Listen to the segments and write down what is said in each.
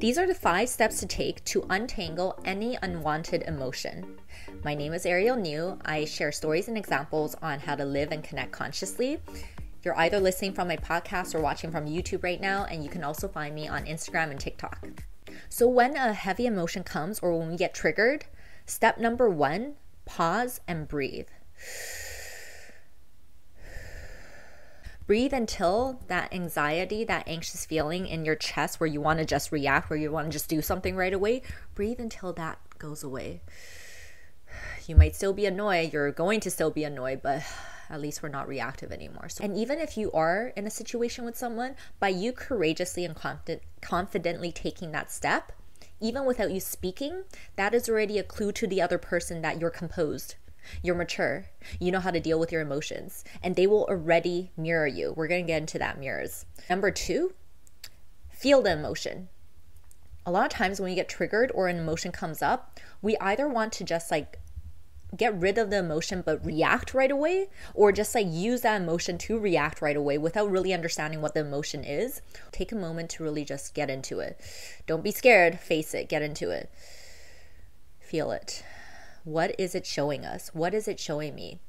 These are the five steps to take to untangle any unwanted emotion. My name is Ariel Niu. I share stories and examples on how to live and connect consciously. You're either listening from my podcast or watching from YouTube right now, and you can also find me on Instagram and TikTok. So, when a heavy emotion comes or when we get triggered, step number one pause and breathe. Breathe until that anxiety, that anxious feeling in your chest where you want to just react, where you want to just do something right away, breathe until that goes away. You might still be annoyed, you're going to still be annoyed, but at least we're not reactive anymore. So, and even if you are in a situation with someone, by you courageously and confident, confidently taking that step, even without you speaking, that is already a clue to the other person that you're composed you're mature. You know how to deal with your emotions, and they will already mirror you. We're going to get into that mirrors. Number two, feel the emotion. A lot of times when we get triggered or an emotion comes up, we either want to just like get rid of the emotion but react right away or just like use that emotion to react right away without really understanding what the emotion is take a moment to really just get into it don't be scared face it get into it feel it what is it showing us? What is it showing me?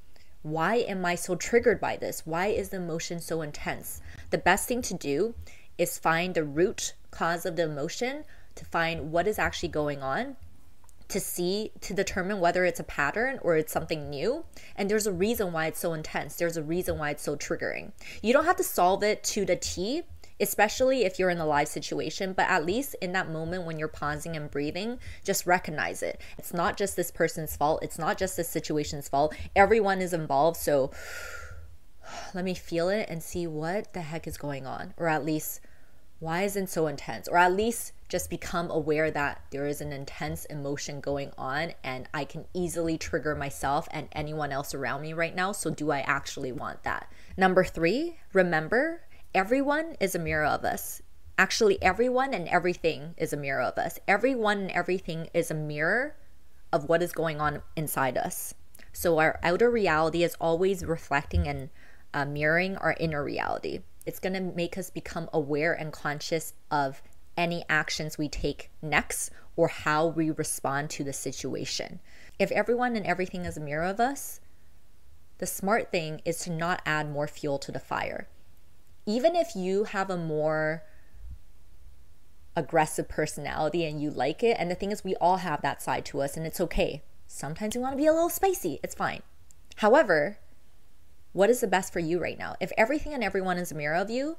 Why am I so triggered by this? Why is the emotion so intense? The best thing to do is find the root cause of the emotion, to find what is actually going on, to see, to determine whether it's a pattern or it's something new. And there's a reason why it's so intense. There's a reason why it's so triggering. You don't have to solve it to the T, especially if you're in a live situation. But at least in that moment when you're pausing and breathing, just recognize it. It's not just this person's fault, it's not just this situation's fault. Everyone is involved. So let me feel it and see what the heck is going on, or at least why isn't so intense, or at least just become aware that there is an intense emotion going on and I can easily trigger myself and anyone else around me right now. So, do I actually want that? Number three, remember everyone is a mirror of us. Actually, everyone and everything is a mirror of us. Everyone and everything is a mirror of what is going on inside us. So, our outer reality is always reflecting and uh, mirroring our inner reality. It's going to make us become aware and conscious of any actions we take next or how we respond to the situation. If everyone and everything is a mirror of us, the smart thing is to not add more fuel to the fire even if you have a more aggressive personality and you like it, and the thing is, we all have that side to us, and it's okay. Sometimes we want to be a little spicy, it's fine. However, what is the best for you right now? If everything and everyone is a mirror of you,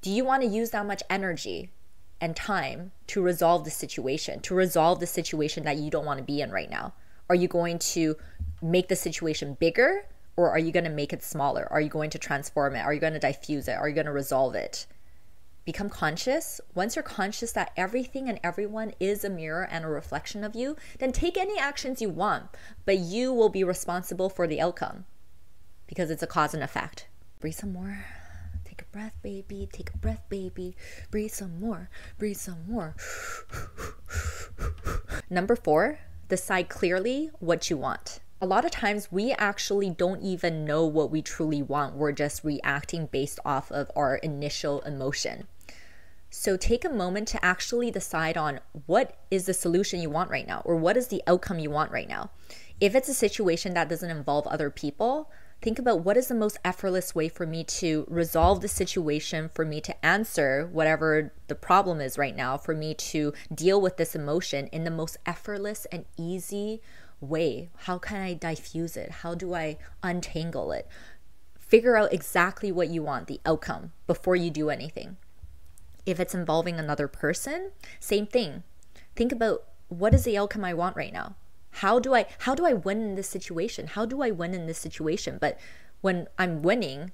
do you want to use that much energy and time to resolve the situation, to resolve the situation that you don't want to be in right now? Are you going to make the situation bigger or are you going to make it smaller? Are you going to transform it? Are you going to diffuse it? Are you going to resolve it? Become conscious. Once you're conscious that everything and everyone is a mirror and a reflection of you, then take any actions you want, but you will be responsible for the outcome because it's a cause and effect. Breathe some more. Take a breath, baby. Take a breath, baby. Breathe some more. Breathe some more. Number four, decide clearly what you want a lot of times we actually don't even know what we truly want. We're just reacting based off of our initial emotion. So take a moment to actually decide on what is the solution you want right now or what is the outcome you want right now. If it's a situation that doesn't involve other people, think about what is the most effortless way for me to resolve the situation, for me to answer whatever the problem is right now, for me to deal with this emotion in the most effortless and easy way? How can I diffuse it? How do I untangle it? Figure out exactly what you want, the outcome, before you do anything. If it's involving another person, same thing. Think about what is the outcome I want right now? How do I how do I win in this situation? How do I win in this situation? But when I'm winning,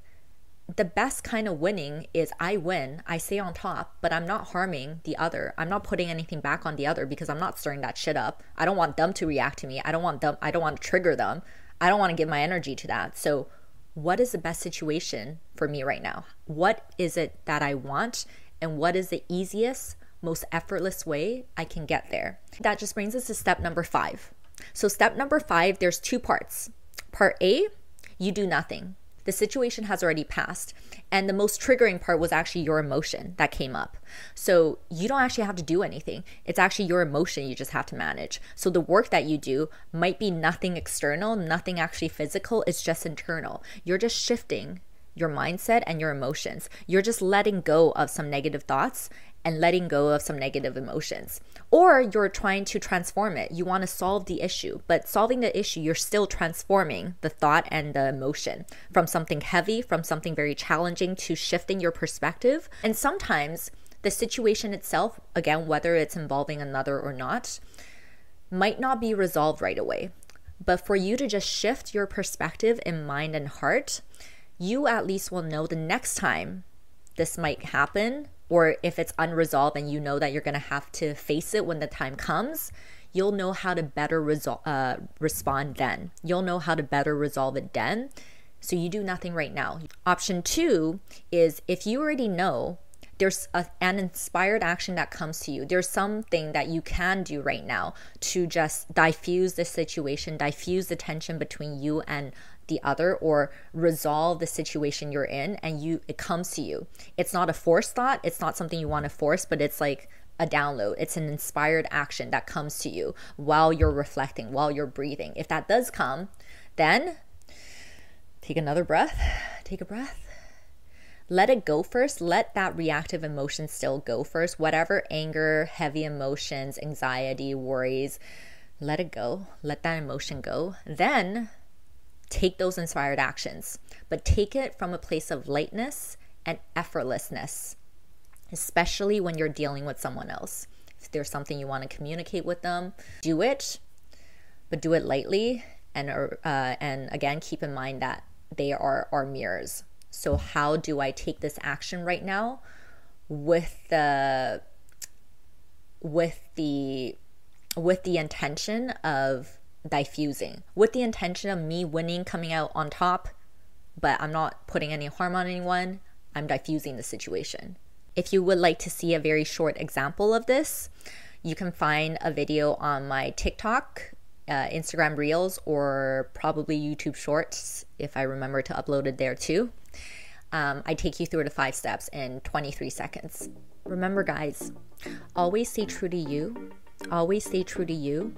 the best kind of winning is I win, I stay on top, but I'm not harming the other. I'm not putting anything back on the other because I'm not stirring that shit up. I don't want them to react to me. I don't want them I don't want to trigger them. I don't want to give my energy to that. So what is the best situation for me right now? What is it that I want and what is the easiest, most effortless way I can get there? That just brings us to step number 5. So step number 5, there's two parts. Part A, you do nothing The situation has already passed. And the most triggering part was actually your emotion that came up. So you don't actually have to do anything. It's actually your emotion you just have to manage. So the work that you do might be nothing external, nothing actually physical, it's just internal. You're just shifting your mindset and your emotions. You're just letting go of some negative thoughts and letting go of some negative emotions. Or you're trying to transform it. You want to solve the issue, but solving the issue, you're still transforming the thought and the emotion from something heavy, from something very challenging to shifting your perspective. And sometimes the situation itself, again, whether it's involving another or not, might not be resolved right away. But for you to just shift your perspective in mind and heart, you at least will know the next time this might happen, or if it's unresolved and you know that you're going to have to face it when the time comes, you'll know how to better resol- uh, respond then. You'll know how to better resolve it then. So you do nothing right now. Option two is if you already know there's a, an inspired action that comes to you. There's something that you can do right now to just diffuse the situation, diffuse the tension between you and the other or resolve the situation you're in and you it comes to you. It's not a forced thought. It's not something you want to force but it's like a download. It's an inspired action that comes to you while you're reflecting while you're breathing. If that does come then take another breath. Take a breath let it go first. Let that reactive emotion still go first. Whatever anger, heavy emotions, anxiety, worries, let it go. Let that emotion go. Then take those inspired actions, but take it from a place of lightness and effortlessness, especially when you're dealing with someone else. If there's something you want to communicate with them, do it, but do it lightly. And, uh, and again, keep in mind that they are our mirrors. So, how do I take this action right now with the with the with the intention of diffusing with the intention of me winning, coming out on top, but I'm not putting any harm on anyone. I'm diffusing the situation. If you would like to see a very short example of this, you can find a video on my TikTok, uh, Instagram Reels, or probably YouTube Shorts if I remember to upload it there too. Um, I take you through the five steps in 23 seconds. Remember, guys, always stay true to you. Always stay true to you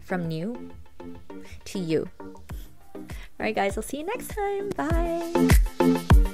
from Niu to you. All right, guys, I'll see you next time. Bye.